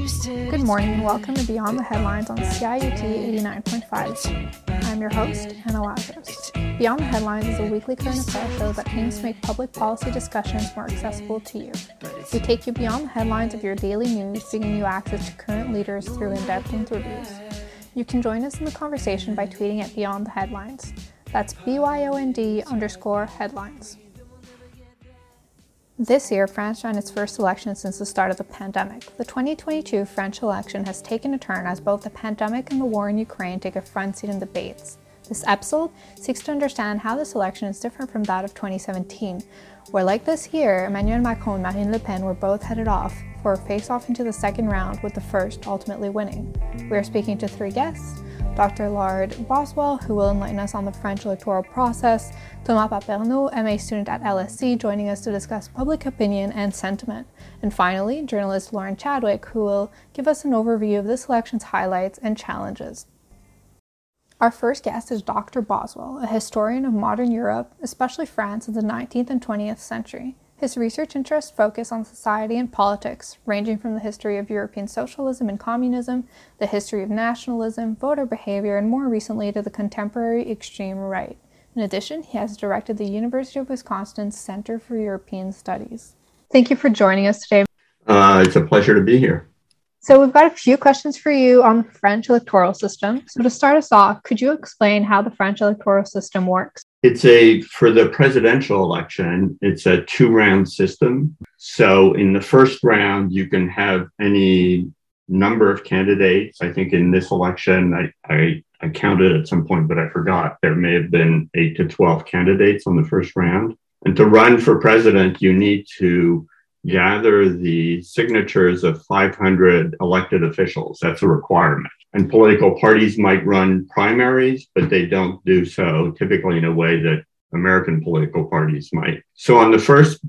Good morning and welcome to Beyond the Headlines on CIUT 89.5. I'm your host, Hannah Lazarus. Beyond the Headlines is a weekly current affairs show that aims to make public policy discussions more accessible to you. We take you beyond the headlines of your daily news, giving you access to current leaders through in-depth interviews. You can join us in the conversation by tweeting at Beyond the Headlines. That's BYOND underscore headlines. This year, France ran its first election since the start of the pandemic. The 2022 French election has taken a turn as both the pandemic and the war in Ukraine take a front seat in debates. This episode seeks to understand how this election is different from that of 2017, where, like this year, Emmanuel Macron and Marine Le Pen were both headed off for a face off into the second round, with the first ultimately winning. We are speaking to three guests Dr. Laird Boswell, who will enlighten us on the French electoral process, Thomas Paperno, MA student at LSE, joining us to discuss public opinion and sentiment, and finally, journalist Lauren Chadwick, who will give us an overview of this election's highlights and challenges. Our first guest is Dr. Boswell, a historian of modern Europe, especially France in the 19th and 20th century. His research interests focus on society and politics, ranging from the history of European socialism and communism, the history of nationalism, voter behavior, and more recently to the contemporary extreme right. In addition, he has directed the University of Wisconsin's Center for European Studies. Thank you for joining us today. Uh, it's a pleasure to be here. So, we've got a few questions for you on the French electoral system. So, to start us off, could you explain how the French electoral system works? It's a, for the presidential election, it's a two round system. So in the first round, you can have any number of candidates. I think in this election, I, I, I counted at some point, but I forgot. There may have been eight to 12 candidates on the first round. And to run for president, you need to gather the signatures of 500 elected officials. That's a requirement. And political parties might run primaries, but they don't do so typically in a way that American political parties might. So on the first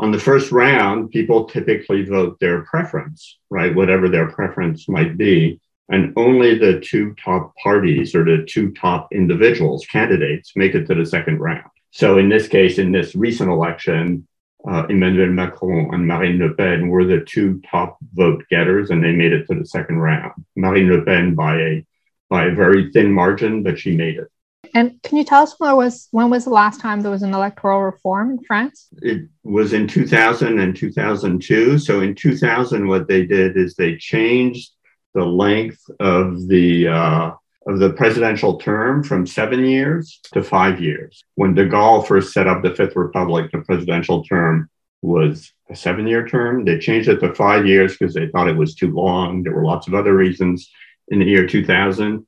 on the first round, people typically vote their preference, right? Whatever their preference might be. And only the two top parties or the two top individuals, candidates, make it to the second round. So in this case, in this recent election, uh, Emmanuel Macron and Marine Le Pen were the two top vote getters, and they made it to the second round. Marine Le Pen by a by a very thin margin, but she made it. And can you tell us when was when was the last time there was an electoral reform in France? It was in 2000 and 2002. So in 2000, what they did is they changed the length of the uh, of the presidential term from seven years to five years. When de Gaulle first set up the Fifth Republic, the presidential term was a seven year term. They changed it to five years because they thought it was too long. There were lots of other reasons in the year 2000.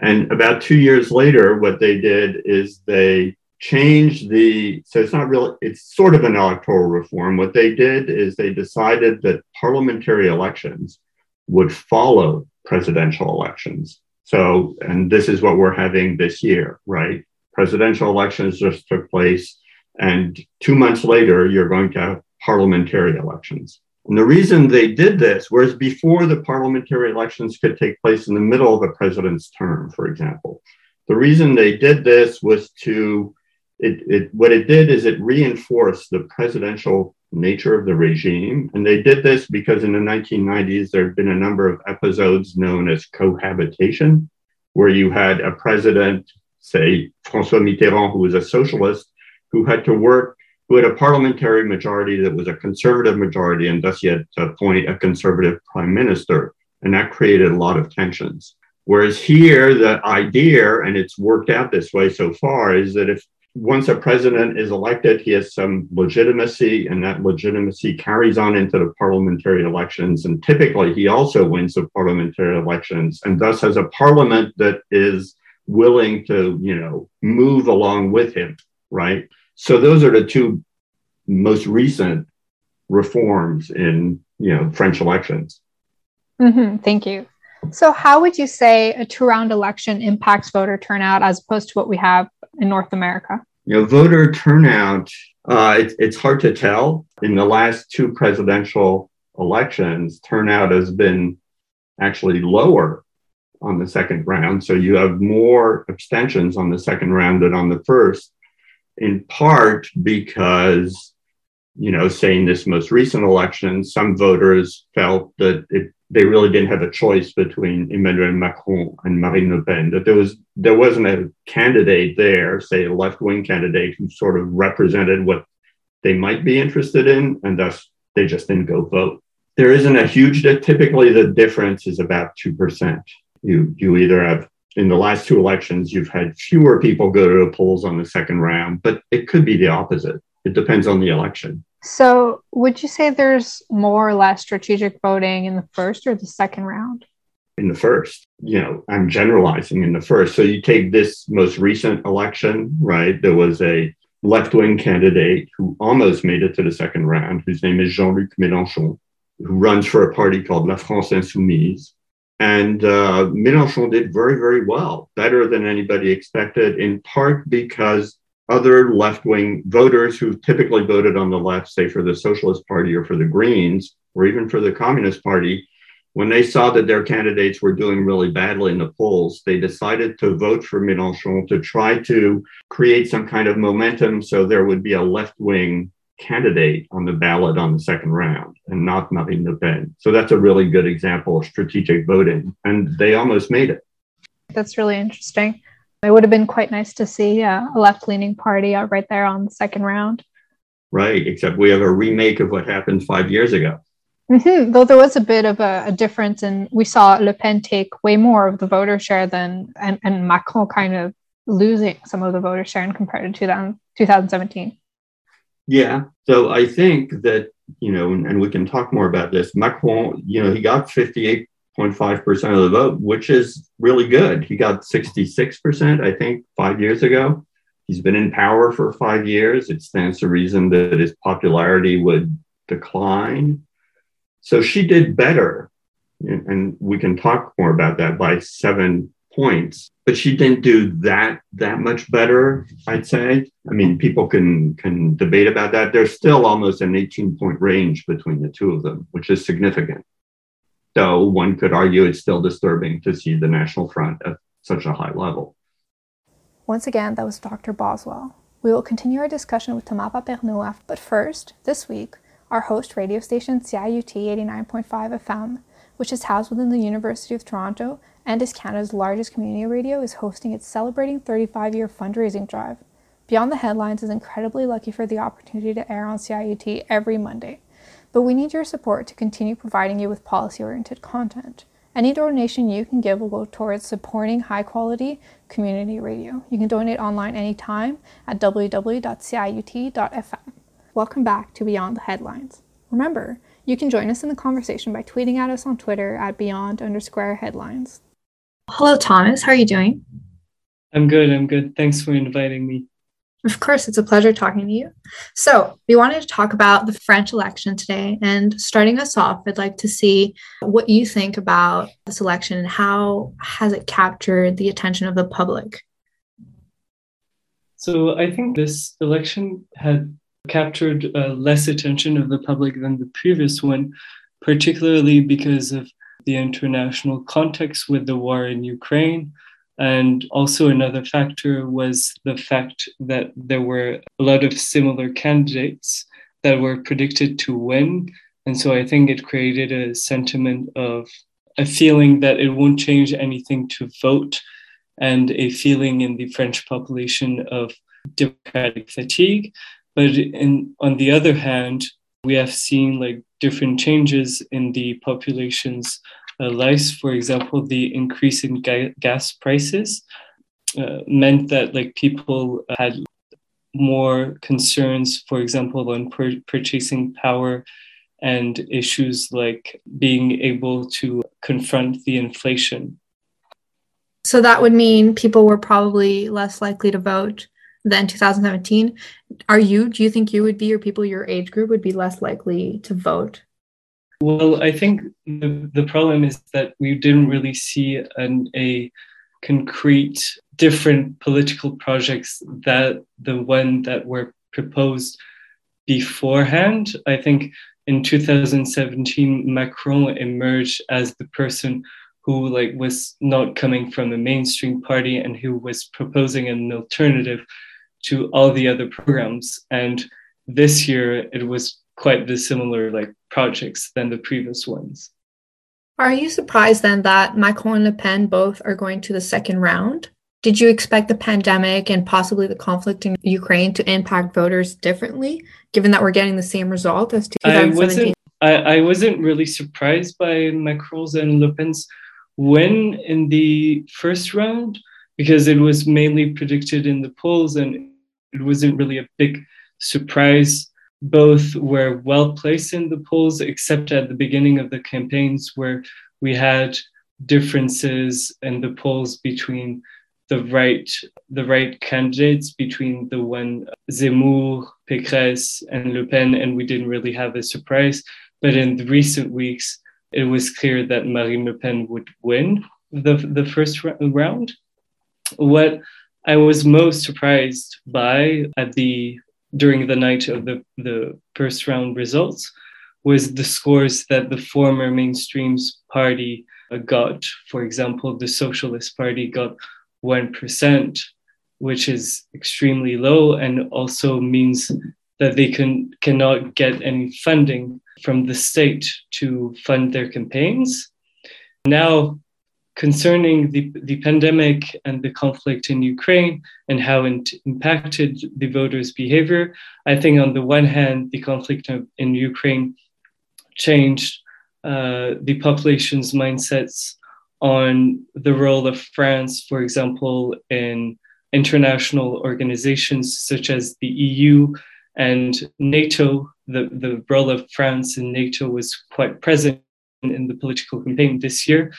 And about two years later, what they did is they changed the, so it's not really, it's sort of an electoral reform. What they did is they decided that parliamentary elections would follow presidential elections. So, and this is what we're having this year, right? Presidential elections just took place. And two months later, you're going to have parliamentary elections. And the reason they did this, whereas before the parliamentary elections could take place in the middle of a president's term, for example, the reason they did this was to, it, it, what it did is it reinforced the presidential nature of the regime. And they did this because in the 1990s, there had been a number of episodes known as cohabitation, where you had a president, say Francois Mitterrand, who was a socialist, who had to work, who had a parliamentary majority that was a conservative majority, and thus he had to appoint a conservative prime minister. And that created a lot of tensions. Whereas here, the idea, and it's worked out this way so far, is that if once a president is elected, he has some legitimacy, and that legitimacy carries on into the parliamentary elections. And typically, he also wins the parliamentary elections, and thus has a parliament that is willing to, you know, move along with him, right? So those are the two most recent reforms in, you know, French elections. Mm-hmm. Thank you. So, how would you say a two round election impacts voter turnout as opposed to what we have in North America? You know, voter turnout, uh, it, it's hard to tell. In the last two presidential elections, turnout has been actually lower on the second round. So you have more abstentions on the second round than on the first, in part because, you know, say in this most recent election, some voters felt that it they really didn't have a choice between Emmanuel Macron and Marine Le Pen. That there was there wasn't a candidate there, say a left wing candidate, who sort of represented what they might be interested in, and thus they just didn't go vote. There isn't a huge. Typically, the difference is about two percent. You you either have in the last two elections, you've had fewer people go to the polls on the second round, but it could be the opposite. It depends on the election. So, would you say there's more or less strategic voting in the first or the second round? In the first, you know, I'm generalizing in the first. So, you take this most recent election, right? There was a left wing candidate who almost made it to the second round, whose name is Jean Luc Mélenchon, who runs for a party called La France Insoumise. And uh, Mélenchon did very, very well, better than anybody expected, in part because other left wing voters who typically voted on the left, say for the Socialist Party or for the Greens, or even for the Communist Party, when they saw that their candidates were doing really badly in the polls, they decided to vote for Mélenchon to try to create some kind of momentum so there would be a left wing candidate on the ballot on the second round and not Marine Le Pen. So that's a really good example of strategic voting. And they almost made it. That's really interesting. It would have been quite nice to see uh, a left leaning party out right there on the second round. Right, except we have a remake of what happened five years ago. Mm-hmm. Though there was a bit of a, a, difference, and we saw Le Pen take way more of the voter share than, and, and Macron kind of losing some of the voter share in compared to 2017. Yeah, so I think that, you know, and, and we can talk more about this. Macron, you know, he got 58 0.5% of the vote, which is really good. He got 66%, I think, five years ago. He's been in power for five years. It stands to reason that his popularity would decline. So she did better. And we can talk more about that by seven points. But she didn't do that that much better, I'd say. I mean, people can can debate about that. There's still almost an 18 point range between the two of them, which is significant. So one could argue it's still disturbing to see the National Front at such a high level. Once again, that was Dr. Boswell. We will continue our discussion with Thomas Papernouf, but first, this week, our host radio station CIUT 89.5 FM, which is housed within the University of Toronto and is Canada's largest community radio, is hosting its celebrating 35 year fundraising drive. Beyond the Headlines is incredibly lucky for the opportunity to air on CIUT every Monday but we need your support to continue providing you with policy oriented content. Any donation you can give will go towards supporting high quality community radio. You can donate online anytime at www.ciut.fm. Welcome back to Beyond the Headlines. Remember, you can join us in the conversation by tweeting at us on Twitter at beyond underscore headlines. Hello, Thomas. How are you doing? I'm good. I'm good. Thanks for inviting me. Of course, it's a pleasure talking to you. So, we wanted to talk about the French election today. And starting us off, I'd like to see what you think about this election and how has it captured the attention of the public? So, I think this election had captured uh, less attention of the public than the previous one, particularly because of the international context with the war in Ukraine and also, another factor was the fact that there were a lot of similar candidates that were predicted to win. And so I think it created a sentiment of a feeling that it won't change anything to vote, and a feeling in the French population of democratic fatigue. But in, on the other hand, we have seen like different changes in the population's lives. For example, the increase in ga- gas prices uh, meant that like people had more concerns, for example, on pur- purchasing power and issues like being able to confront the inflation. So that would mean people were probably less likely to vote than 2017. Are you, do you think you would be, or people your age group would be less likely to vote well, I think the, the problem is that we didn't really see an, a concrete different political projects that the one that were proposed beforehand. I think in 2017, Macron emerged as the person who like was not coming from a mainstream party and who was proposing an alternative to all the other programs. And this year, it was quite dissimilar like projects than the previous ones. Are you surprised then that Macron and Le Pen both are going to the second round? Did you expect the pandemic and possibly the conflict in Ukraine to impact voters differently, given that we're getting the same result as 2017? I wasn't, I, I wasn't really surprised by Macron's and Le Pen's win in the first round because it was mainly predicted in the polls and it wasn't really a big surprise. Both were well placed in the polls, except at the beginning of the campaigns where we had differences in the polls between the right the right candidates between the one Zemmour, Pécresse, and Le Pen, and we didn't really have a surprise. But in the recent weeks, it was clear that Marine Le Pen would win the, the first round. What I was most surprised by at the during the night of the, the first round results was the scores that the former mainstream's party uh, got. For example, the Socialist Party got 1%, which is extremely low and also means that they can, cannot get any funding from the state to fund their campaigns. Now, concerning the, the pandemic and the conflict in Ukraine and how it impacted the voters' behavior, I think on the one hand, the conflict in Ukraine changed uh, the population's mindsets on the role of France, for example, in international organizations such as the EU and NATO. The, the role of France in NATO was quite present in the political campaign this year.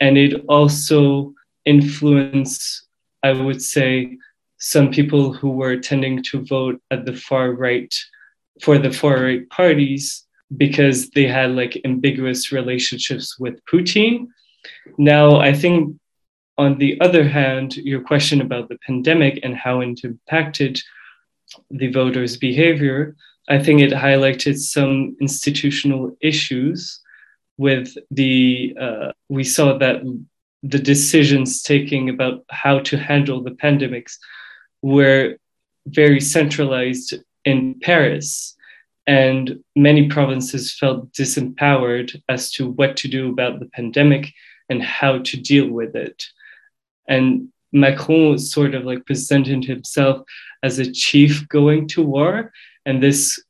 And it also influenced, I would say, some people who were tending to vote at the far right for the far right parties because they had like ambiguous relationships with Putin. Now, I think on the other hand, your question about the pandemic and how it impacted the voters' behavior, I think it highlighted some institutional issues with the, uh, we saw that the decisions taking about how to handle the pandemics were very centralized in Paris. And many provinces felt disempowered as to what to do about the pandemic and how to deal with it. And Macron sort of like presented himself as a chief going to war, and this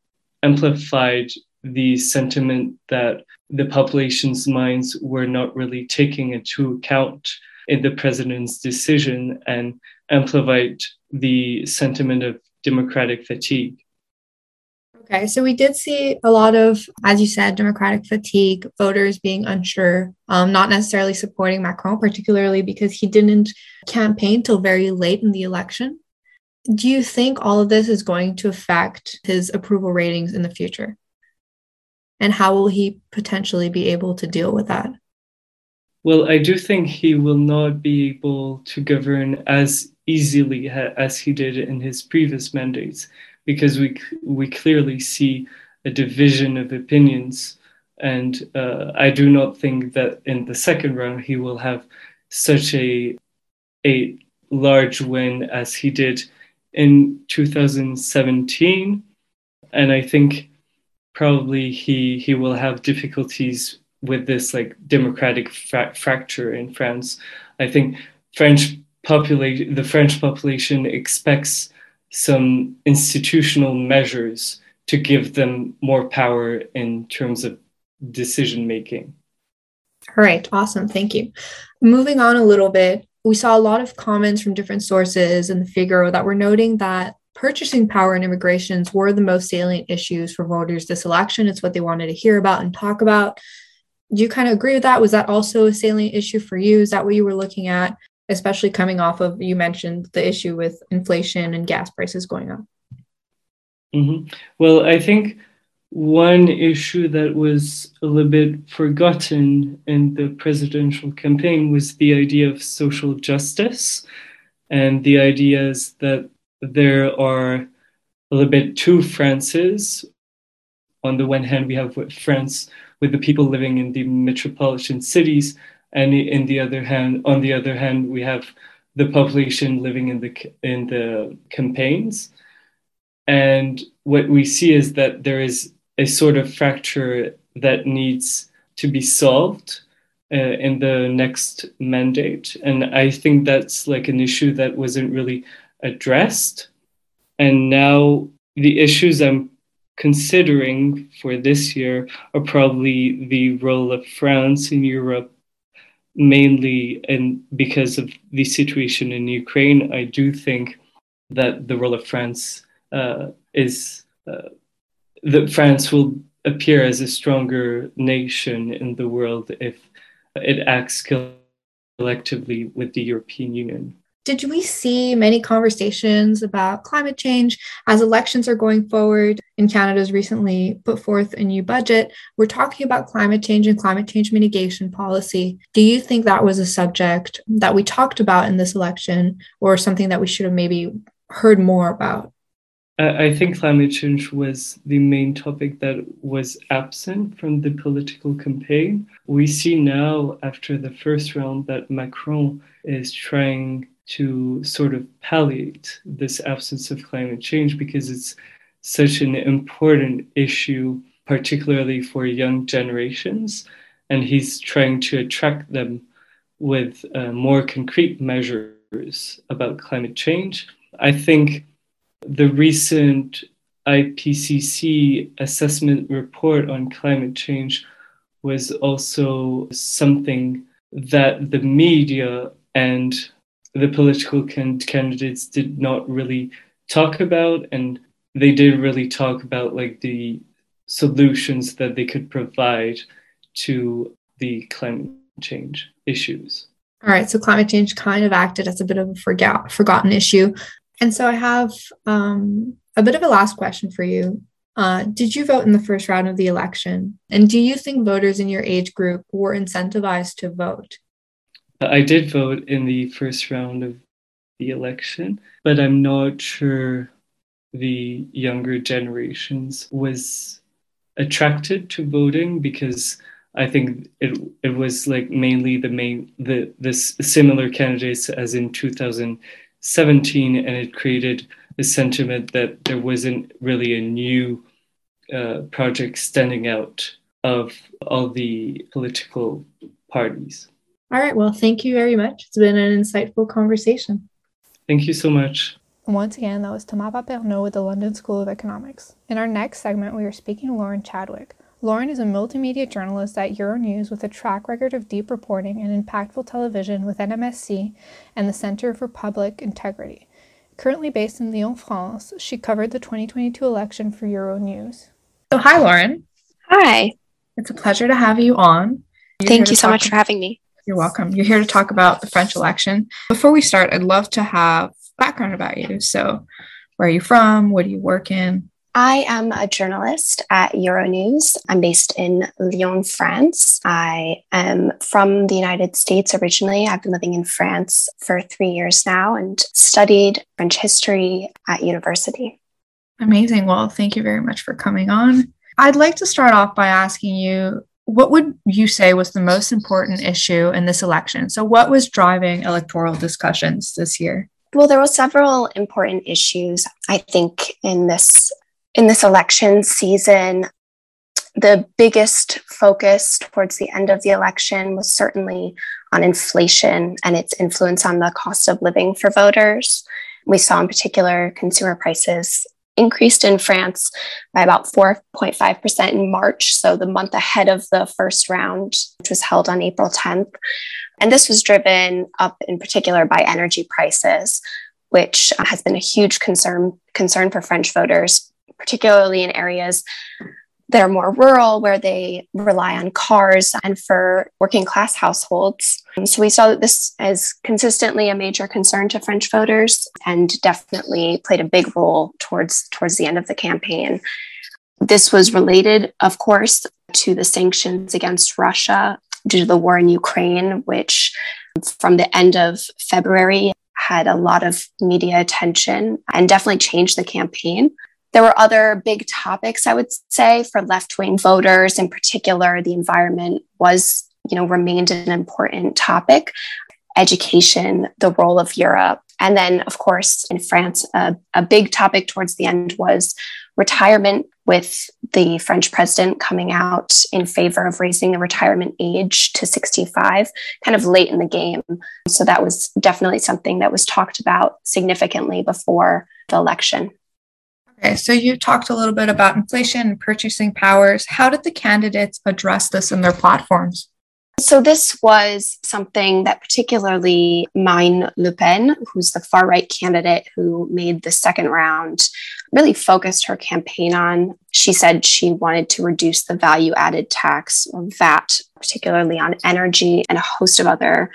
amplified the sentiment that the population's minds were not really taking into account in the president's decision and amplified the sentiment of democratic fatigue. Okay, so we did see a lot of, as you said, democratic fatigue, voters being unsure, um, not necessarily supporting Macron, particularly because he didn't campaign till very late in the election. Do you think all of this is going to affect his approval ratings in the future? And how will he potentially be able to deal with that? Well, I do think he will not be able to govern as easily as he did in his previous mandates because we we clearly see a division of opinions, and uh, I do not think that in the second round he will have such a a large win as he did in 2017, and I think probably he he will have difficulties with this like democratic fra- fracture in France. I think French population the French population expects some institutional measures to give them more power in terms of decision making. All right, awesome. Thank you. Moving on a little bit, we saw a lot of comments from different sources in the Figaro that were noting that purchasing power and immigrations were the most salient issues for voters this election. It's what they wanted to hear about and talk about. Do you kind of agree with that? Was that also a salient issue for you? Is that what you were looking at? especially coming off of you mentioned the issue with inflation and gas prices going up. Mm-hmm. Well, I think one issue that was a little bit forgotten in the presidential campaign was the idea of social justice and the ideas that there are a little bit two Frances. On the one hand, we have France with the people living in the metropolitan cities, and in the other hand, on the other hand, we have the population living in the in the campaigns, and what we see is that there is a sort of fracture that needs to be solved uh, in the next mandate. And I think that's like an issue that wasn't really addressed. And now the issues I'm considering for this year are probably the role of France in Europe, mainly and because of the situation in Ukraine. I do think that the role of France uh, is uh, that France will appear as a stronger nation in the world if it acts collectively with the European Union. Did we see many conversations about climate change as elections are going forward? In Canada's recently put forth a new budget. We're talking about climate change and climate change mitigation policy. Do you think that was a subject that we talked about in this election or something that we should have maybe heard more about? I think climate change was the main topic that was absent from the political campaign. We see now, after the first round, that Macron is trying to sort of palliate this absence of climate change because it's such an important issue, particularly for young generations. And he's trying to attract them with uh, more concrete measures about climate change. I think the recent IPCC assessment report on climate change was also something that the media and the political can- candidates did not really talk about and they did really talk about like the solutions that they could provide to the climate change issues all right so climate change kind of acted as a bit of a forgot- forgotten issue and so I have um, a bit of a last question for you. Uh, did you vote in the first round of the election? And do you think voters in your age group were incentivized to vote? I did vote in the first round of the election, but I'm not sure the younger generations was attracted to voting because I think it it was like mainly the main the this similar candidates as in 2017, and it created a sentiment that there wasn't really a new uh, project standing out of all the political parties. All right. Well, thank you very much. It's been an insightful conversation. Thank you so much. Once again, that was Thomas Paperneau with the London School of Economics. In our next segment, we are speaking to Lauren Chadwick. Lauren is a multimedia journalist at Euronews with a track record of deep reporting and impactful television with NMSC and the Center for Public Integrity. Currently based in Lyon, France, she covered the 2022 election for Euronews. So, hi, Lauren. Hi. It's a pleasure to have you on. You're Thank you so much for having me. You're welcome. You're here to talk about the French election. Before we start, I'd love to have background about you. So, where are you from? What do you work in? I am a journalist at Euronews. I'm based in Lyon, France. I am from the United States originally. I've been living in France for three years now and studied French history at university. Amazing. Well, thank you very much for coming on. I'd like to start off by asking you what would you say was the most important issue in this election? So, what was driving electoral discussions this year? Well, there were several important issues, I think, in this in this election season, the biggest focus towards the end of the election was certainly on inflation and its influence on the cost of living for voters. We saw, in particular, consumer prices increased in France by about 4.5% in March, so the month ahead of the first round, which was held on April 10th. And this was driven up in particular by energy prices, which has been a huge concern, concern for French voters, particularly in areas that are more rural where they rely on cars and for working class households. Um, so we saw that this is consistently a major concern to French voters and definitely played a big role towards towards the end of the campaign. This was related, of course, to the sanctions against Russia due to the war in Ukraine, which from the end of February had a lot of media attention and definitely changed the campaign. There were other big topics, I would say, for left wing voters in particular. The environment was, you know, remained an important topic. education, the role of Europe. And then, of course, in France, a, a big topic towards the end was retirement, with the French president coming out in favor of raising the retirement age to 65, kind of late in the game. So that was definitely something that was talked about significantly before the election. Okay, so you talked a little bit about inflation and purchasing powers. How did the candidates address this in their platforms? So, this was something that particularly Marine Le Pen, who's the far right candidate who made the second round, really focused her campaign on. She said she wanted to reduce the value added tax or VAT, particularly on energy and a host of other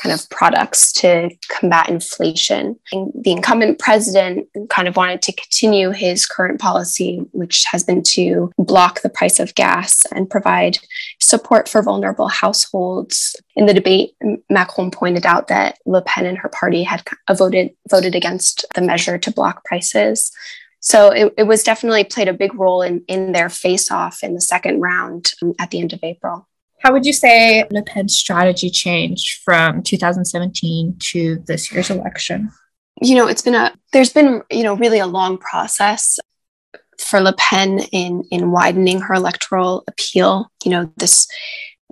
kind of products to combat inflation. And the incumbent president kind of wanted to continue his current policy, which has been to block the price of gas and provide support for vulnerable households. In the debate, Macron pointed out that Le Pen and her party had voted voted against the measure to block prices. So it, it was definitely played a big role in, in their face off in the second round um, at the end of April. How would you say Le Pen's strategy changed from 2017 to this year's election? You know, it's been a, there's been, you know, really a long process for Le Pen in, in widening her electoral appeal. You know, this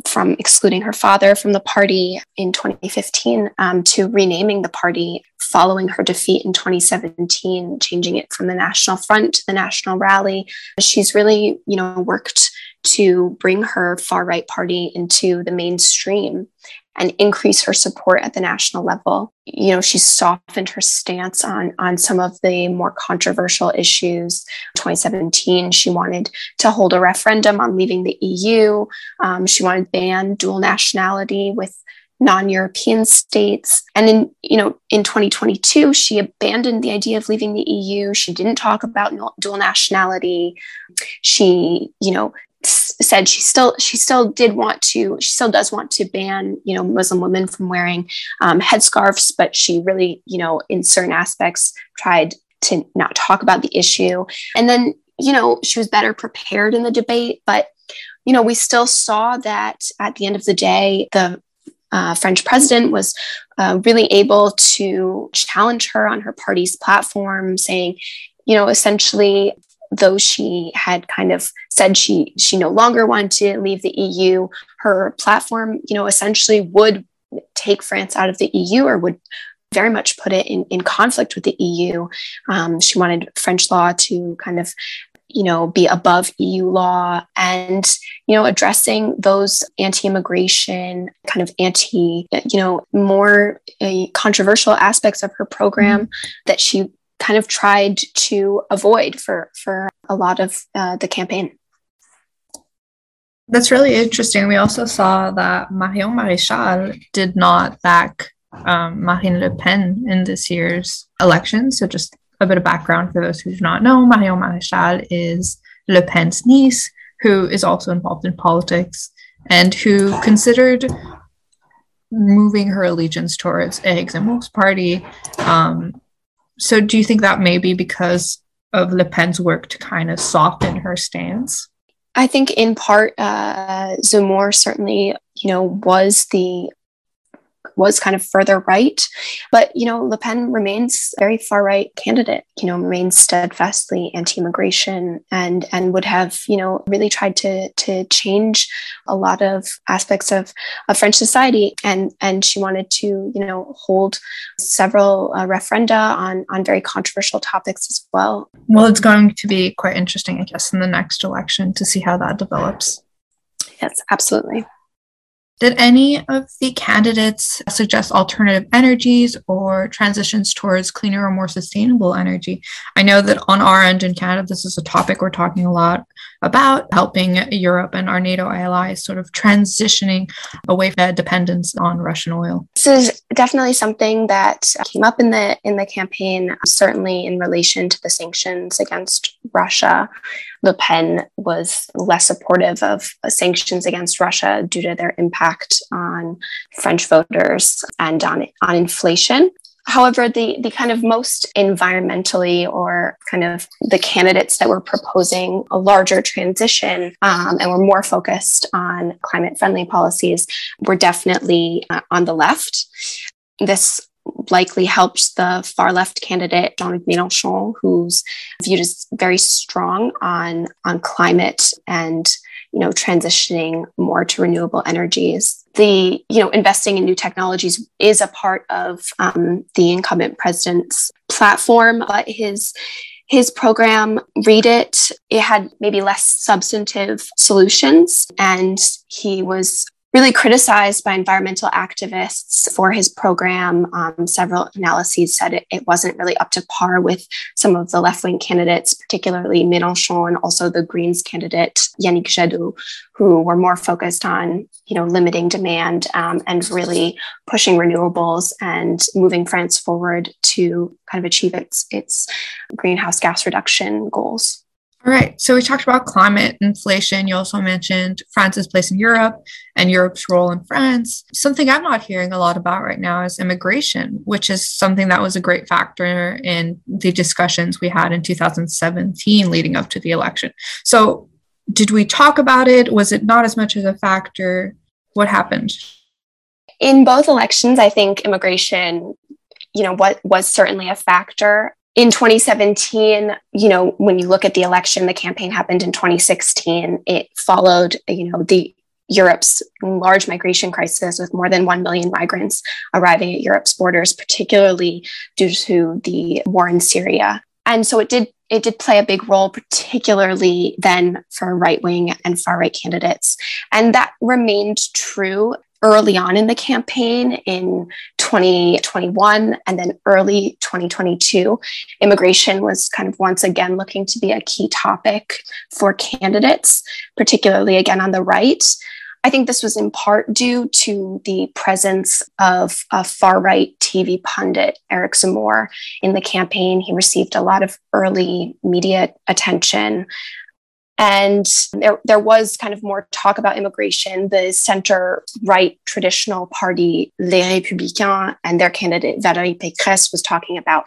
from excluding her father from the party in 2015 um, to renaming the party following her defeat in 2017, changing it from the National Front to the National Rally. She's really, you know, worked to bring her far right party into the mainstream and increase her support at the national level. You know, she's softened her stance on, on some of the more controversial issues. 2017, she wanted to hold a referendum on leaving the EU. Um, she wanted to ban dual nationality with non-European states. And in, you know, in 2022, she abandoned the idea of leaving the EU. She didn't talk about dual nationality. She, you know, said she still she still did want to she still does want to ban you know Muslim women from wearing um, headscarves, but she really you know in certain aspects tried to not talk about the issue. And then you know she was better prepared in the debate, but you know we still saw that at the end of the day the uh, French president was uh, really able to challenge her on her party's platform, saying, you know, essentially though she had kind of said she she no longer wanted to leave the EU, her platform, you know, essentially would take France out of the EU or would very much put it in, in conflict with the EU. Um, she wanted French law to kind of you know be above eu law and you know addressing those anti-immigration kind of anti you know more uh, controversial aspects of her program mm-hmm. that she kind of tried to avoid for for a lot of uh, the campaign. That's really interesting. We also saw that Marion Maréchal did not back um, Marine Le Pen in this year's election. So, just a bit of background for those who do not know Marion Maréchal is Le Pen's niece, who is also involved in politics and who considered moving her allegiance towards Zemmour's party um, so do you think that may be because of Le Pen's work to kind of soften her stance? I think in part, uh, Zemmour certainly, you know, was the was kind of further right. But, you know, Le Pen remains very far right candidate, you know, remains steadfastly anti-immigration and and would have, you know, really tried to to change a lot of aspects of, of French society. And and she wanted to, you know, hold several uh, referenda on on very controversial topics as well. Well, it's going to be quite interesting, I guess, in the next election to see how that develops. Yes, absolutely. Did any of the candidates suggest alternative energies or transitions towards cleaner or more sustainable energy? I know that on our end in Canada, this is a topic we're talking a lot about, helping Europe and our NATO allies sort of transitioning away from dependence on Russian oil. This is definitely something that came up in the in the campaign, certainly in relation to the sanctions against Russia. Le Pen was less supportive of sanctions against Russia due to their impact on French voters and on, on inflation. However, the, the kind of most environmentally or kind of the candidates that were proposing a larger transition um, and were more focused on climate friendly policies were definitely uh, on the left. this likely helped the far left candidate Jean-Luc Mélenchon, who's viewed as very strong on on climate and you know transitioning more to renewable energies. The you know investing in new technologies is a part of um, the incumbent president's platform, but his his program read it it had maybe less substantive solutions and he was really criticized by environmental activists for his program. Um, several analyses said it, it, wasn't really up to par with some of the left wing candidates, particularly Mélenchon and also the Greens candidate Yannick Jadot, who were more focused on you know limiting demand um, and really pushing renewables and moving France forward to kind of achieve its its greenhouse gas reduction goals. All right. So we talked about climate, inflation. You also mentioned France's place in Europe and Europe's role in France. Something I'm not hearing a lot about right now is immigration, which is something that was a great factor in the discussions we had in 2017 leading up to the election. So, did we talk about it? Was it not as much of a factor? What happened? In both elections, I think immigration, you know, what was certainly a factor in 2017, you know, when you look at the election, the campaign happened in 2016. It followed, you know, the Europe's large migration crisis with more than 1 million migrants arriving at Europe's borders, particularly due to the war in Syria. And so it did it did play a big role, particularly then for right wing and far right candidates. And that remained true early on in the campaign in 2021 and then early 2022, immigration was kind of once again looking to be a key topic for candidates, particularly again on the right. I think this was in part due to the presence of a far right TV pundit, Eric Zemmour, in the campaign. He received a lot of early media attention. And there, there was kind of more talk about immigration. The center right traditional party, Les Républicains, and their candidate, Valérie Pécresse, was talking about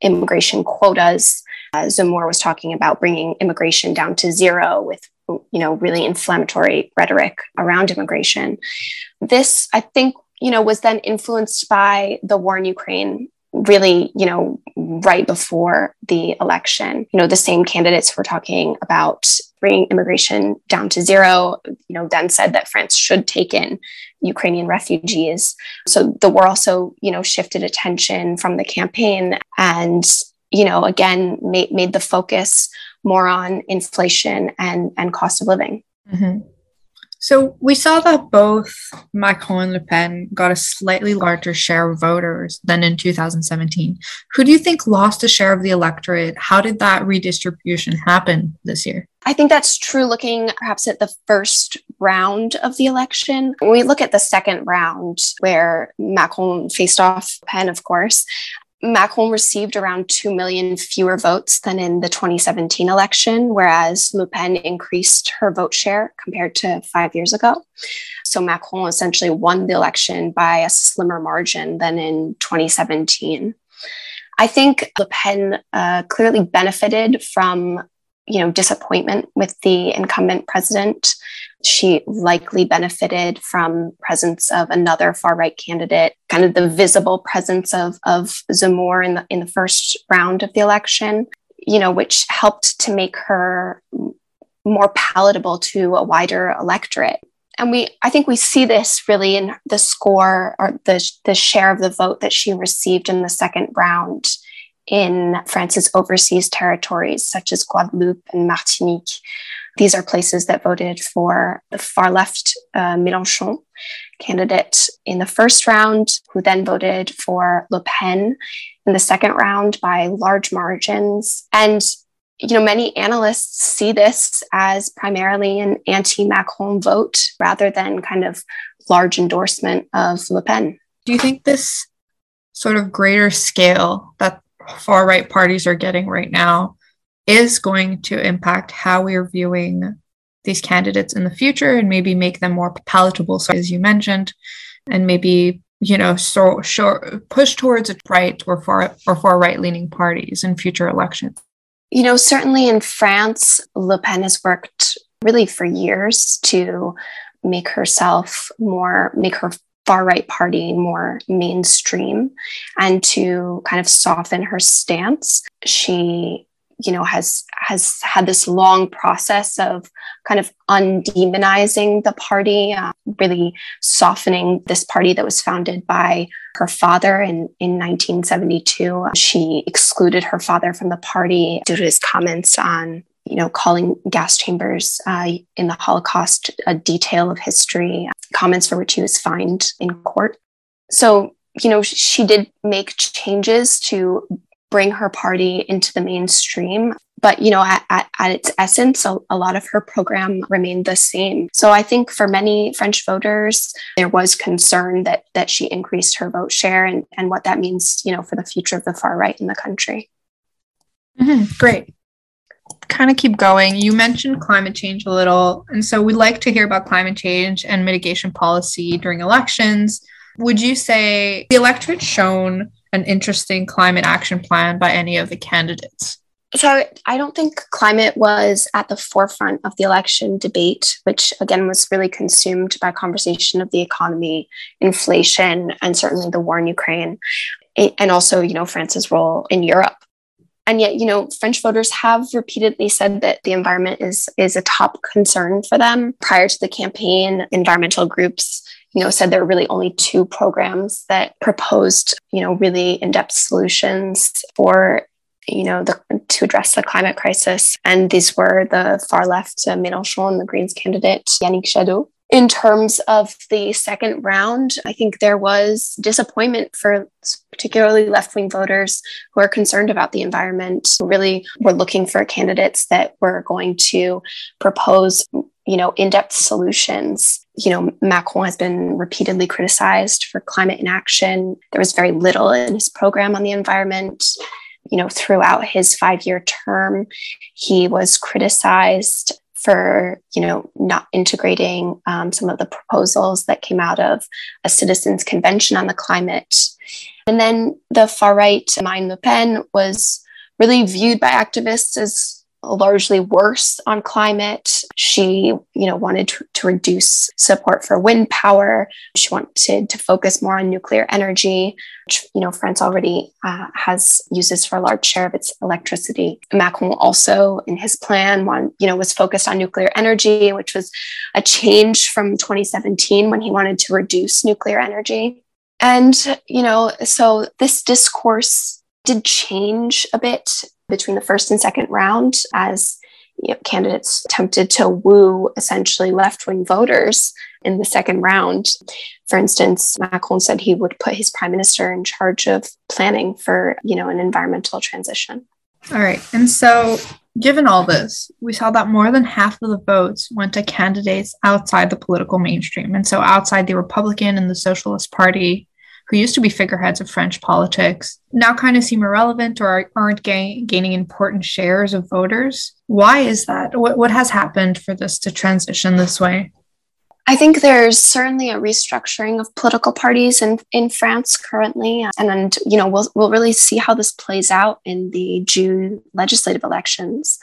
immigration quotas. Uh, was talking about bringing immigration down to zero with you know really inflammatory rhetoric around immigration this i think you know was then influenced by the war in ukraine really, you know, right before the election. You know, the same candidates were talking about bringing immigration down to zero, you know, then said that France should take in Ukrainian refugees. So the war also, you know, shifted attention from the campaign and, you know, again, made, made the focus more on inflation and, and cost of living. Mm-hmm. So we saw that both Macron and Le Pen got a slightly larger share of voters than in 2017. Who do you think lost a share of the electorate? How did that redistribution happen this year? I think that's true looking perhaps at the first round of the election. When we look at the second round, where Macron faced off Pen, of course, Macron received around 2 million fewer votes than in the 2017 election, whereas Le Pen increased her vote share compared to five years ago. So Macron essentially won the election by a slimmer margin than in 2017. I think Le Pen uh, clearly benefited from you know disappointment with the incumbent president. She likely benefited from presence of another far right candidate kind of the visible presence of of Zemmour in the in the first round of the election you know which helped to make her more palatable to a wider electorate. And we i think we see this really in the score or the the share of the vote that she received in the second round in France's overseas territories, such as Guadeloupe and Martinique. These are places that voted for the far left uh, Mélenchon candidate in the first round, who then voted for Le Pen in the second round by large margins. And you know, many analysts see this as primarily an anti-Macron vote rather than kind of large endorsement of Le Pen. Do you think this sort of greater scale that far right parties are getting right now is going to impact how we're viewing these candidates in the future and maybe make them more palatable, so as you mentioned, and maybe you know so, so push towards a right or far or far right leaning parties in future elections. You know, certainly in France, Le Pen has worked really for years to make herself more make her far right party more mainstream and to kind of soften her stance. She you know has has had this long process of kind of undemonizing the party uh, really softening this party that was founded by her father in, in 1972 she excluded her father from the party due to his comments on you know calling gas chambers uh, in the holocaust a detail of history comments for which he was fined in court. So you know she did make changes to bring her party into the mainstream but you know at, at, at its essence a, a, lot of her program remained the same. So i think for many french voters there was concern that that she increased her vote share and, and what that means you know for the future of the far right in the country. Mm-hmm. great kind of keep going you mentioned climate change a little and so we'd like to hear about climate change and mitigation policy during elections would you say the electorate shown an interesting climate action plan by any of the candidates? So I don't think climate was at the forefront of the election debate, which again was really consumed by conversation of the economy, inflation, and certainly the war in Ukraine, and also, you know, France's role in Europe. And yet, you know, French voters have repeatedly said that the environment is is a top concern for them. Prior to the campaign, environmental groups you know, said there were really only two programs that proposed, you know, really in-depth solutions for you know, the, to address the climate crisis. And these were the far left uh, Mélenchon the Greens candidate, Yannick Jadot. In terms of the second round, I think there was disappointment for particularly left wing voters who are concerned about the environment. Really, were looking for candidates that were going to propose you know, in-depth solutions. You know, Macron has been repeatedly criticized for climate inaction. There was very little in his program on the environment. You know, throughout his five-year term, he was criticized for you know not integrating um, some of the proposals that came out of a citizens convention on the climate. And then the far right marine le pen was really viewed by activists as largely worse on climate. She, you know, wanted to, to, reduce support for wind power. She wanted to focus more on nuclear energy, which, you know, France already uh, has uses for a large share of its electricity. Macron also, in his plan, one, you know, was focused on nuclear energy, which was a change from 2017 when he wanted to reduce nuclear energy. And, you know, so this discourse did change a bit between the first and second round as you know, candidates attempted to woo essentially left wing voters in the second round. For instance, Macron said he would put his prime minister in charge of planning for you know an environmental transition. All right, and so given all this, we saw that more than half of the votes went to candidates outside the political mainstream, and so outside the Republican and the Socialist Party who used to be figureheads of French politics, now kind of seem irrelevant or aren't gain, gaining important shares of voters. Why is that? What, what has happened for this to transition this way? I think there's certainly a restructuring of political parties in, in France currently. And, and, you know, we'll, we'll really see how this plays out in the June legislative elections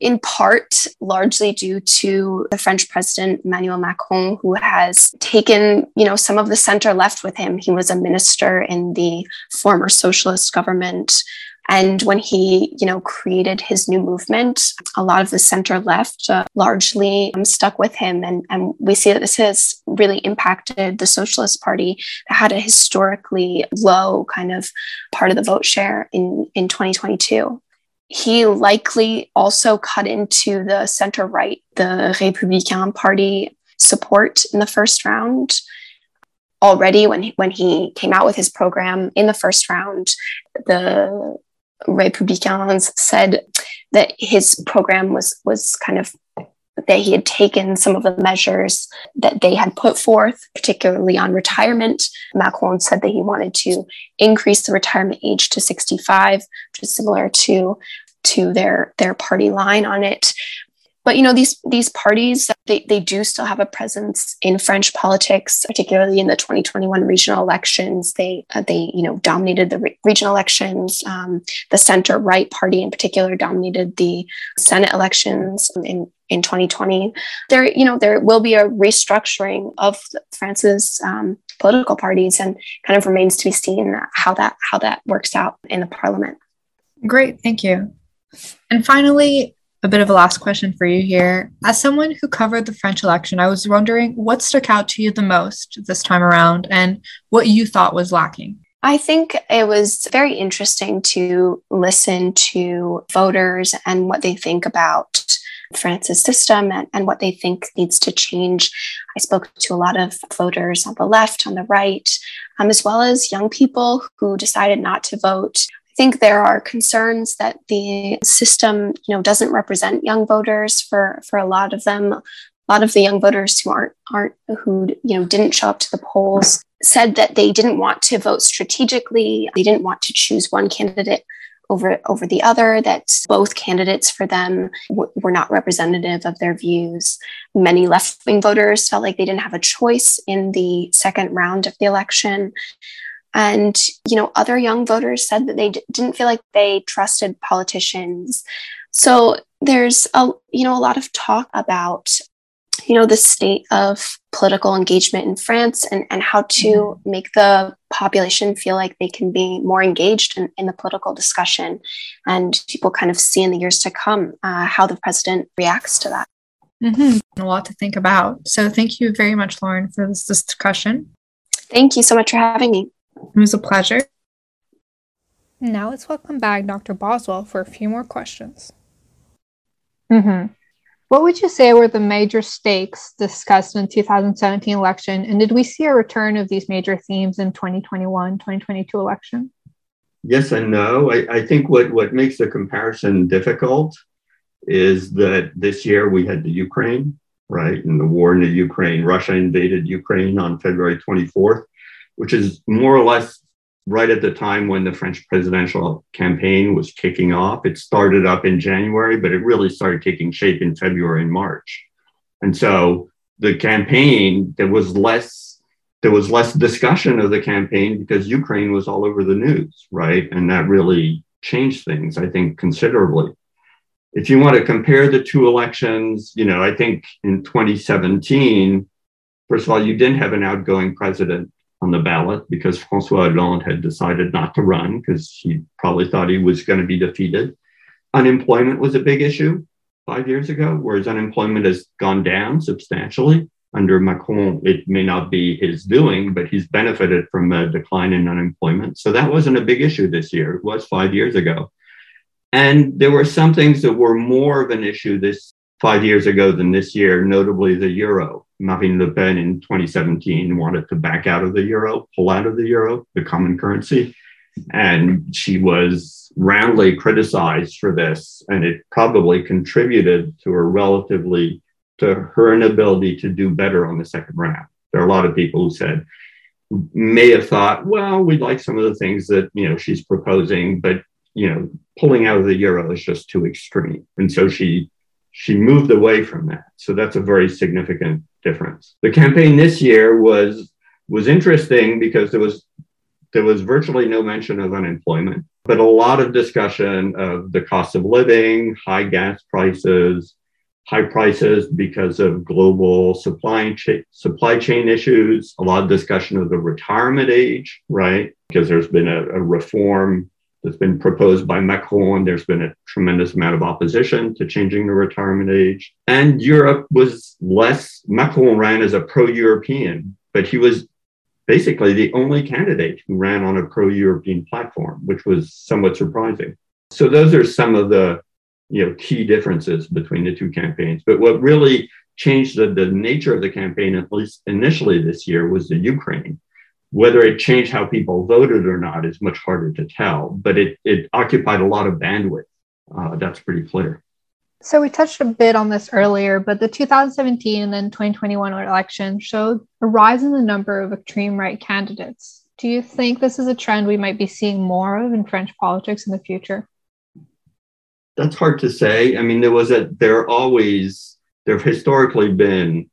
in part largely due to the French president Emmanuel Macron, who has taken, you know, some of the center left with him. He was a minister in the former socialist government. And when he, you know, created his new movement, a lot of the center left uh, largely um, stuck with him. And, and we see that this has really impacted the Socialist Party that had a historically low kind of part of the vote share in, in 2022 he likely also cut into the center right, the Républicain Party support in the first round. Already, when he, when he came out with his program in the first round, the Républicains said that his program was was kind of that he had taken some of the measures that they had put forth, particularly on retirement. Macron said that he wanted to increase the retirement age to 65, which is similar to to their their party line on it. But you know these these parties they, they do still have a presence in French politics, particularly in the 2021 regional elections. They uh, they you know dominated the re- regional elections. Um, the center right party in particular dominated the Senate elections in in 2020. There, you know, there will be a restructuring of France's um, political parties, and kind of remains to be seen how that how that works out in the parliament. Great, thank you. And finally, a bit of a last question for you here. As someone who covered the French election, I was wondering what stuck out to you the most this time around, and what you thought was lacking. I think it was very interesting to listen to voters and what they think about France's system and, and what they think needs to change. I spoke to a lot of voters on the left, on the right, um, as well as young people who decided not to vote. I think there are concerns that the system, you know, doesn't represent young voters for for a lot of them. A lot of the young voters who aren't aren't who you know didn't show up to the polls said that they didn't want to vote strategically. They didn't want to choose one candidate over over the other that both candidates for them w- were not representative of their views. Many left-wing voters felt like they didn't have a choice in the second round of the election. And you know other young voters said that they d- didn't feel like they trusted politicians. So there's a you know a lot of talk about you know the state of political engagement in France and, and how to mm-hmm. make the population feel like they can be more engaged in, in the political discussion and people kind of see in the years to come uh, how the president reacts to that. Mm-hmm. A lot to think about. So thank you very much, Lauren, for this discussion. Thank you so much for having me. It was a pleasure. Now let's welcome back Dr. Boswell for a few more questions. Mm-hmm. What would you say were the major stakes discussed in the 2017 election? And did we see a return of these major themes in 2021, 2022 election? Yes and no. I, I think what, what makes the comparison difficult is that this year we had the Ukraine, right? And the war in the Ukraine. Russia invaded Ukraine on February 24th, which is more or less right at the time when the French presidential campaign was kicking off. It started up in January, but it really started taking shape in February and March. And so the campaign, there was less there was less discussion of the campaign because Ukraine was all over the news, right? And that really changed things, I think, considerably. If you want to compare the two elections, you know, I think in 2017, first of all, you didn't have an outgoing president on the ballot because Francois Hollande had decided not to run because he probably thought he was going to be defeated. Unemployment was a big issue five years ago, whereas unemployment has gone down substantially. Under Macron, it may not be his doing, but he's benefited from a decline in unemployment. So that wasn't a big issue this year. It was five years ago. And there were some things that were more of an issue this five years ago than this year, notably the euro. Marine Le Pen in 2017 wanted to back out of the euro, pull out of the euro, the common currency. And she was roundly criticized for this. And it probably contributed to her relatively, to her inability to do better on the second round. There are a lot of people who said, may have thought, well, we like some of the things that, you know, she's proposing, but, you know, pulling out of the euro is just too extreme. And so she she moved away from that. So that's a very significant difference. The campaign this year was was interesting because there was there was virtually no mention of unemployment, but a lot of discussion of the cost of living, high gas prices, high prices because of global supply chain supply chain issues, a lot of discussion of the retirement age, right? Because there's been a, a reform that's been proposed by Macron. There's been a tremendous amount of opposition to changing the retirement age. And Europe was less, Macron ran as a pro European, but he was basically the only candidate who ran on a pro European platform, which was somewhat surprising. So those are some of the you know, key differences between the two campaigns. But what really changed the, the nature of the campaign, at least initially this year, was the Ukraine whether it changed how people voted or not is much harder to tell, but it, it occupied a lot of bandwidth. Uh, that's pretty clear. So we touched a bit on this earlier, but the 2017 and then 2021 election showed a rise in the number of extreme right candidates. Do you think this is a trend we might be seeing more of in French politics in the future? That's hard to say. I mean, there was a there always there have historically been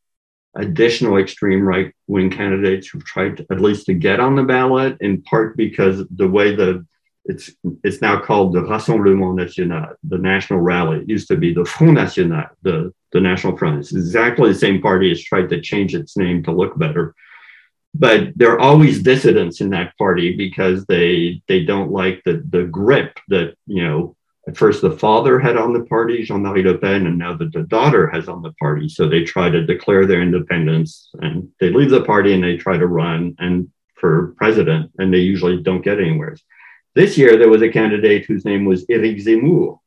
additional extreme right wing candidates who've tried to, at least to get on the ballot, in part because the way the it's it's now called the Rassemblement National, the National Rally. It used to be the Front National, the, the National Front. It's exactly the same party. It's tried to change its name to look better. But there are always dissidents in that party because they they don't like the the grip that, you know, at first the father had on the party, Jean-Marie Le Pen, and now that the daughter has on the party. So they try to declare their independence and they leave the party and they try to run and for president, and they usually don't get anywhere. This year, there was a candidate whose name was Eric Zemmour,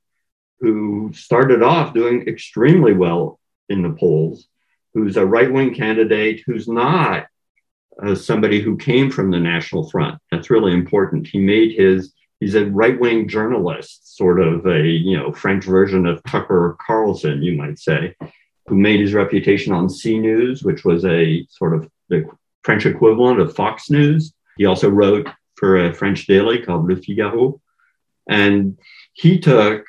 who started off doing extremely well in the polls, who's a right wing candidate who's not uh, somebody who came from the National Front. That's really important. He made his, he's a right wing journalist, sort of a, you know, French version of Tucker Carlson, you might say, who made his reputation on C News, which was a sort of the French equivalent of Fox News. He also wrote for a French daily called Le Figaro. And he took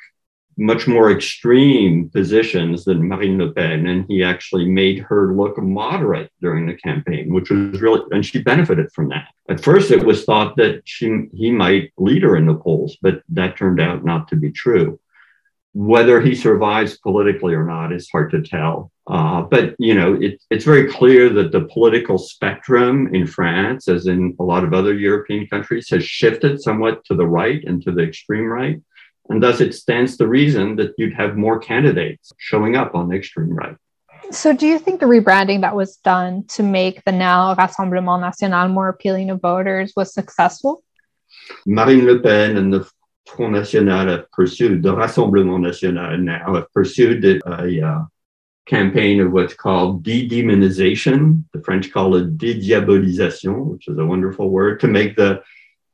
much more extreme positions than Marine Le Pen, and he actually made her look moderate during the campaign, which was really, and she benefited from that. At first, it was thought that she, he might lead her in the polls, but that turned out not to be true. Whether he survives politically or not is hard to tell. Uh, but you know, it, it's very clear that the political spectrum in France, as in a lot of other European countries, has shifted somewhat to the right and to the extreme right, and thus it stands to reason that you'd have more candidates showing up on the extreme right. So, do you think the rebranding that was done to make the now Rassemblement National more appealing to voters was successful? Marine Le Pen and the Front National have pursued, the Rassemblement National now have pursued a, a uh, campaign of what's called de-demonization. The French call it de-diabolisation, which is a wonderful word, to make the,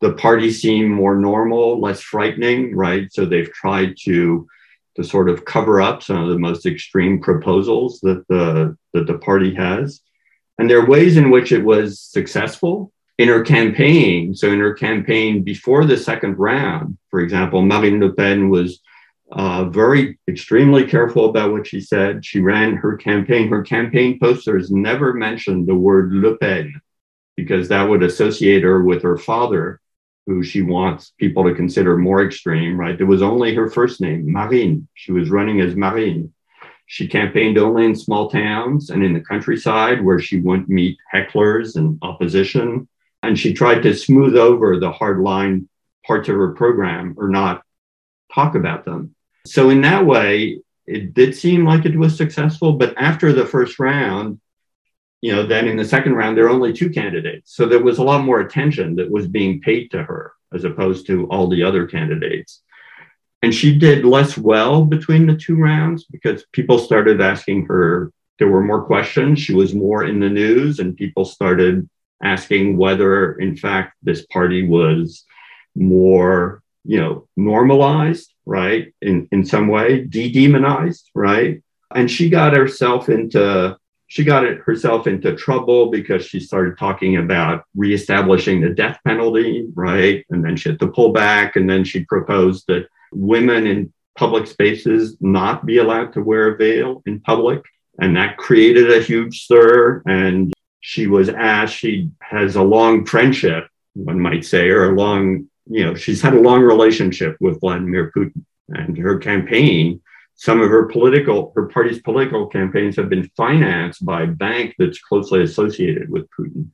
the party seem more normal, less frightening, right? So they've tried to, to sort of cover up some of the most extreme proposals that the, that the party has. And there are ways in which it was successful. In her campaign, so in her campaign before the second round, for example, Marine Le Pen was uh, very extremely careful about what she said. She ran her campaign. Her campaign posters never mentioned the word Le Pen because that would associate her with her father, who she wants people to consider more extreme, right? It was only her first name, Marine. She was running as Marine. She campaigned only in small towns and in the countryside where she wouldn't meet hecklers and opposition. And she tried to smooth over the hardline parts of her program or not talk about them. So, in that way, it did seem like it was successful. But after the first round, you know, then in the second round, there are only two candidates. So there was a lot more attention that was being paid to her as opposed to all the other candidates. And she did less well between the two rounds because people started asking her, there were more questions. She was more in the news, and people started asking whether, in fact, this party was more you know, normalized, right? In, in some way, de-demonized, right? And she got herself into she got herself into trouble because she started talking about reestablishing the death penalty, right? And then she had to pull back, and then she proposed that women in public spaces not be allowed to wear a veil in public. And that created a huge stir. And she was asked, she has a long friendship, one might say, or a long you know, she's had a long relationship with Vladimir Putin and her campaign. Some of her political, her party's political campaigns have been financed by a bank that's closely associated with Putin.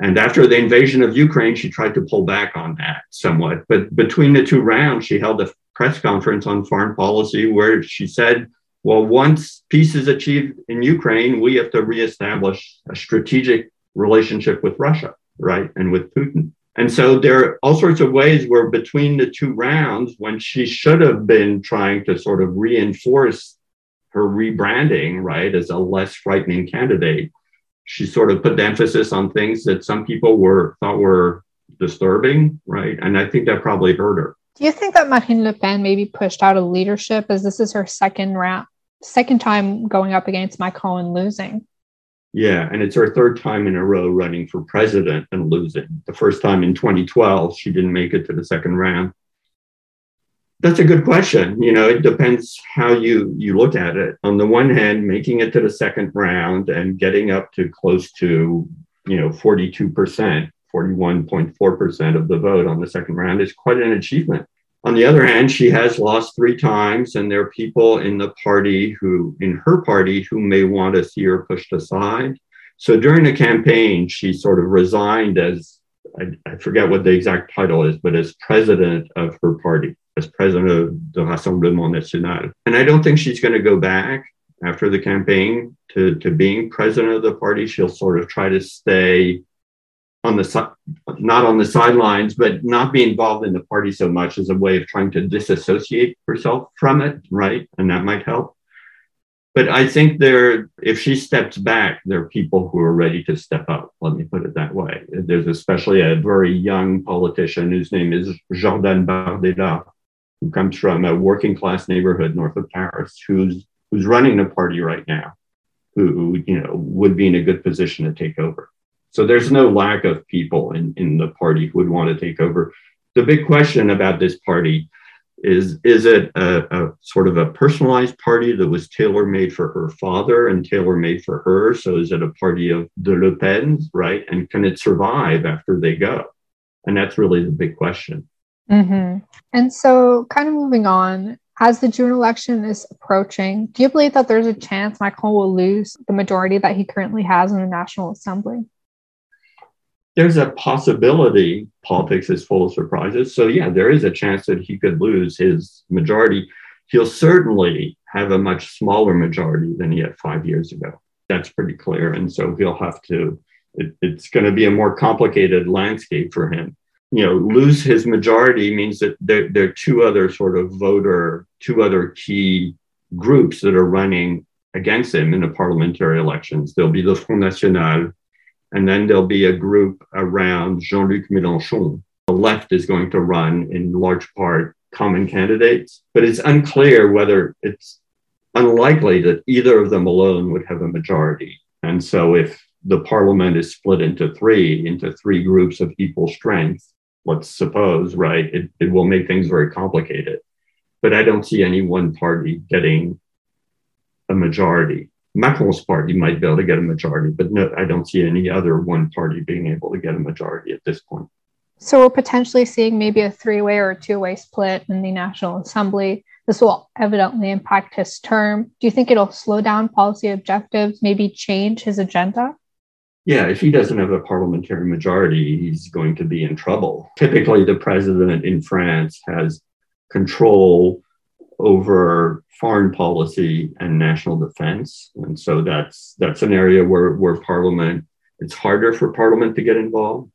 And after the invasion of Ukraine, she tried to pull back on that somewhat. But between the two rounds, she held a press conference on foreign policy where she said, well, once peace is achieved in Ukraine, we have to reestablish a strategic relationship with Russia, right? And with Putin. And so there are all sorts of ways where between the two rounds, when she should have been trying to sort of reinforce her rebranding, right, as a less frightening candidate, she sort of put the emphasis on things that some people were thought were disturbing, right? And I think that probably hurt her. Do you think that Marine Le Pen maybe pushed out of leadership as this is her second round, second time going up against Macron and losing? Yeah, and it's her third time in a row running for president and losing. The first time in 2012, she didn't make it to the second round. That's a good question. You know, it depends how you you look at it. On the one hand, making it to the second round and getting up to close to, you know, 42%, 41.4% of the vote on the second round is quite an achievement. On the other hand, she has lost three times, and there are people in the party who, in her party, who may want to see her pushed aside. So during the campaign, she sort of resigned as I, I, forget what the exact title is, but as president of her party, as president of the Rassemblement National. And I don't think she's going to go back after the campaign to, to being president of the party. She'll sort of try to stay on the side, not on the sidelines, but not be involved in the party so much as a way of trying to disassociate herself from it, right? And that might help. But I think there, if she steps back, there are people who are ready to step up. Let me put it that way. There's especially a very young politician whose name is Jordan Bardella, who comes from a working class neighborhood north of Paris, who's who's running the party right now, who you know would be in a good position to take over. So there's no lack of people in, in the party who would want to take over. The big question about this party is is it a, a, sort of a personalized party that was tailor made for her father and tailor made for her? So is it a party of the le pens right? And can it survive after they go? And that's really the big question. Mm-hmm. and so kind of moving on as the june election is approaching do you believe that there's a chance macron will lose the majority that he currently has in the national assembly there's a possibility politics is full of surprises. So, yeah, there is a chance that he could lose his majority. He'll certainly have a much smaller majority than he had five years ago. That's pretty clear. And so he'll have to, it, it's going to be a more complicated landscape for him. You know, lose his majority means that there, there are two other sort of voter, two other key groups that are running against him in the parliamentary elections. There'll be the Front National, and then there'll be a group around Jean Luc Mélenchon. The left is going to run in large part common candidates, but it's unclear whether it's unlikely that either of them alone would have a majority. And so if the parliament is split into three, into three groups of equal strength, let's suppose, right, it, it will make things very complicated. But I don't see any one party getting a majority. Macron's party might be able to get a majority, but no, I don't see any other one party being able to get a majority at this point. So we're potentially seeing maybe a three-way or two-way split in the National Assembly. This will evidently impact his term. Do you think it'll slow down policy objectives, maybe change his agenda? Yeah, if he doesn't have a parliamentary majority, he's going to be in trouble. Typically, the president in France has control over foreign policy and national defense. And so that's that's an area where, where Parliament, it's harder for Parliament to get involved.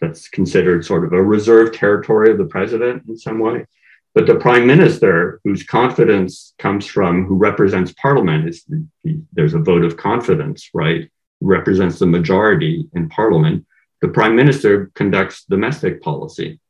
That's considered sort of a reserved territory of the president in some way. But the prime minister, whose confidence comes from, who represents Parliament, is there's a vote of confidence, right? Represents the majority in Parliament. The prime minister conducts domestic policy.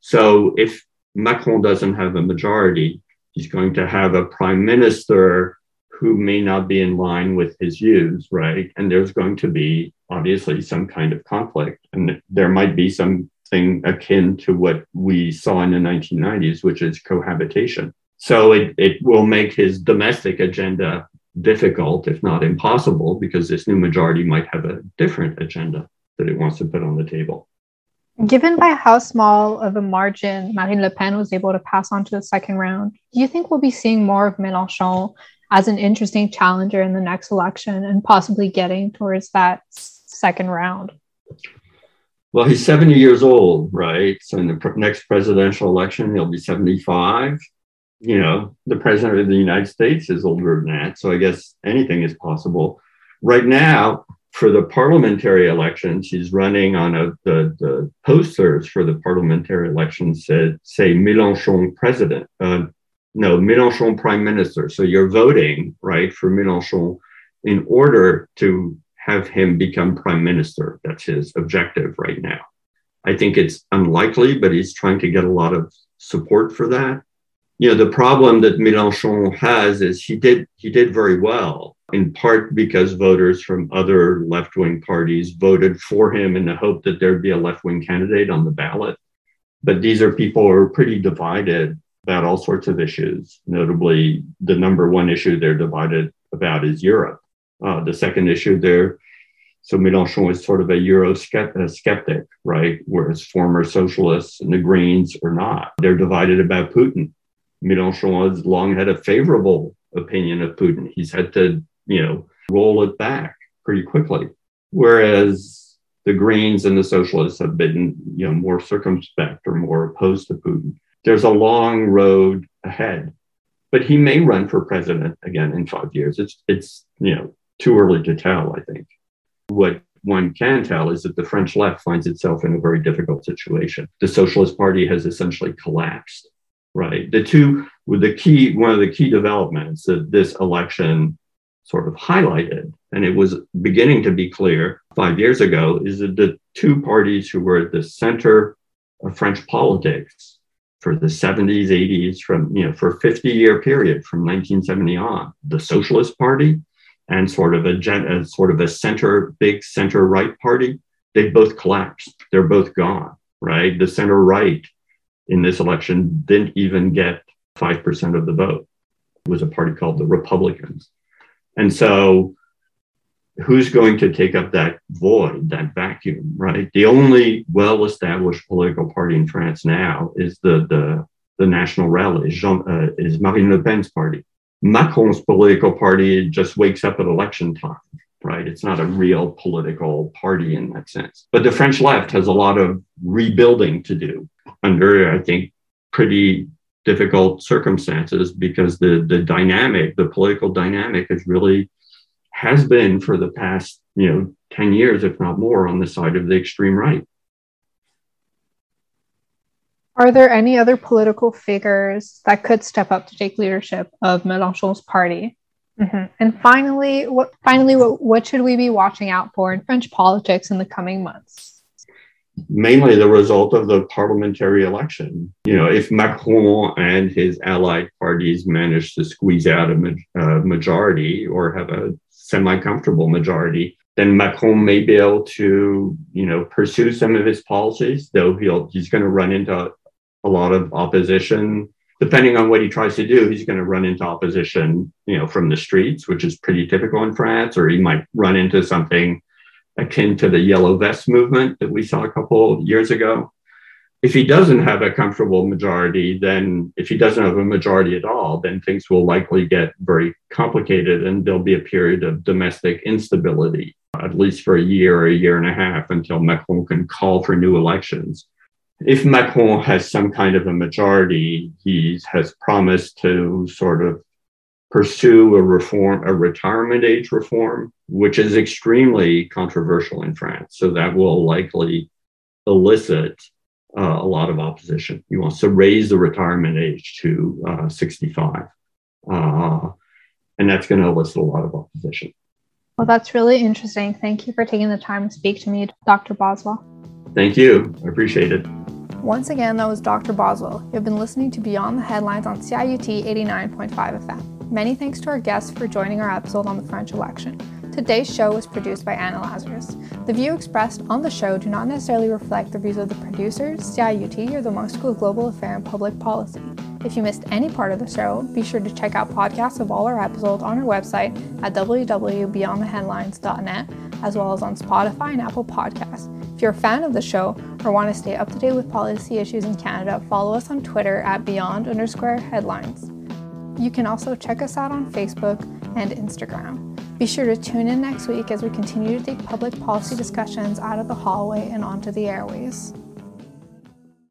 So if Macron doesn't have a majority, he's going to have a prime minister who may not be in line with his views, right? And there's going to be obviously some kind of conflict. And there might be something akin to what we saw in the 1990s, which is cohabitation. So it, it will make his domestic agenda difficult, if not impossible, because this new majority might have a different agenda that it wants to put on the table. Given by how small of a margin Marine Le Pen was able to pass on to the second round, do you think we'll be seeing more of Mélenchon as an interesting challenger in the next election and possibly getting towards that second round? Well, he's 70 years old, right? So in the next presidential election, he'll be 75. You know, the president of the United States is older than that. So I guess anything is possible. Right now, for the parliamentary elections, he's running on a, the, the posters for the parliamentary elections said, say Mélenchon president, uh, no, Mélenchon prime minister. So you're voting, right, for Mélenchon in order to have him become prime minister. That's his objective right now. I think it's unlikely, but he's trying to get a lot of support for that. You know, the problem that Mélenchon has is he did he did very well in part because voters from other left wing parties voted for him in the hope that there'd be a left wing candidate on the ballot. But these are people who are pretty divided about all sorts of issues. Notably, the number one issue they're divided about is Europe. Uh, the second issue they're So Mélenchon is sort of a Eurosceptic, right? Whereas former socialists and the Greens are not. They're divided about Putin. Mélenchon has long had a favorable opinion of Putin. He's had to, you know, roll it back pretty quickly. Whereas the Greens and the socialists have been, you know, more circumspect or more opposed to Putin. There's a long road ahead, but he may run for president again in five years. It's, it's, you know, too early to tell, I think. What one can tell is that the French left finds itself in a very difficult situation. The Socialist Party has essentially collapsed, right? The two, the key, one of the key developments that this election sort of highlighted, and it was beginning to be clear five years ago, is that the two parties who were at the center of French politics for the 70s, 80s, from, you know, for a 50 year period from 1970 on, the Socialist Party and sort of a, a uh, sort of a center, big center right party, they both collapsed. They're both gone, right? The center right in this election didn't even get 5% of the vote. It was a party called the Republicans. And so who's going to take up that void, that vacuum, right? The only well-established political party in France now is the the, the National Rally, Jean, uh, is Marine Le Pen's party. Macron's political party just wakes up at election time, right? It's not a real political party in that sense. But the French left has a lot of rebuilding to do under, I think, pretty difficult circumstances because the the dynamic, the political dynamic is really has been for the past, you know, 10 years, if not more, on the side of the extreme right. Are there any other political figures that could step up to take leadership of Mélenchon's party? Mm-hmm. And finally, what finally what, what should we be watching out for in French politics in the coming months? Mainly the result of the parliamentary election. You know, if Macron and his allied parties manage to squeeze out a, ma- majority or have a semi-comfortable majority, then Macron may be able to, you know, pursue some of his policies, though he'll he's going to run into a lot of opposition. Depending on what he tries to do, he's going to run into opposition, you know, from the streets, which is pretty typical in France, or he might run into something akin to the yellow vest movement that we saw a couple years ago. If he doesn't have a comfortable majority, then if he doesn't have a majority at all, then things will likely get very complicated and there'll be a period of domestic instability, at least for a year or a year and a half until Macron can call for new elections if Macron has some kind of a majority, he has promised to sort of pursue a reform, a retirement age reform, which is extremely controversial in France. So that will likely elicit uh, a lot of opposition. He wants to raise the retirement age to uh, 65. Uh, and that's going to elicit a lot of opposition. Well, that's really interesting. Thank you for taking the time to speak to me, Dr. Boswell. Thank you. I appreciate it. Once again, that was Dr. Boswell. You've been listening to Beyond the Headlines on CIUT 89.5 FM. Many thanks to our guests for joining our episode on the French election. Today's show was produced by Anna Lazarus. The view expressed on the show do not necessarily reflect the views of the producers, CIUT, or the of Global Affair and Public Policy. If you missed any part of the show, be sure to check out podcasts of all our episodes on our website at www.beyondtheheadlines.net, as well as on Spotify and Apple Podcasts. If you're a fan of the show or want to stay up to date with policy issues in Canada, follow us on Twitter at beyond underscore headlines. You can also check us out on Facebook and Instagram. Be sure to tune in next week as we continue to take public policy discussions out of the hallway and onto the airways.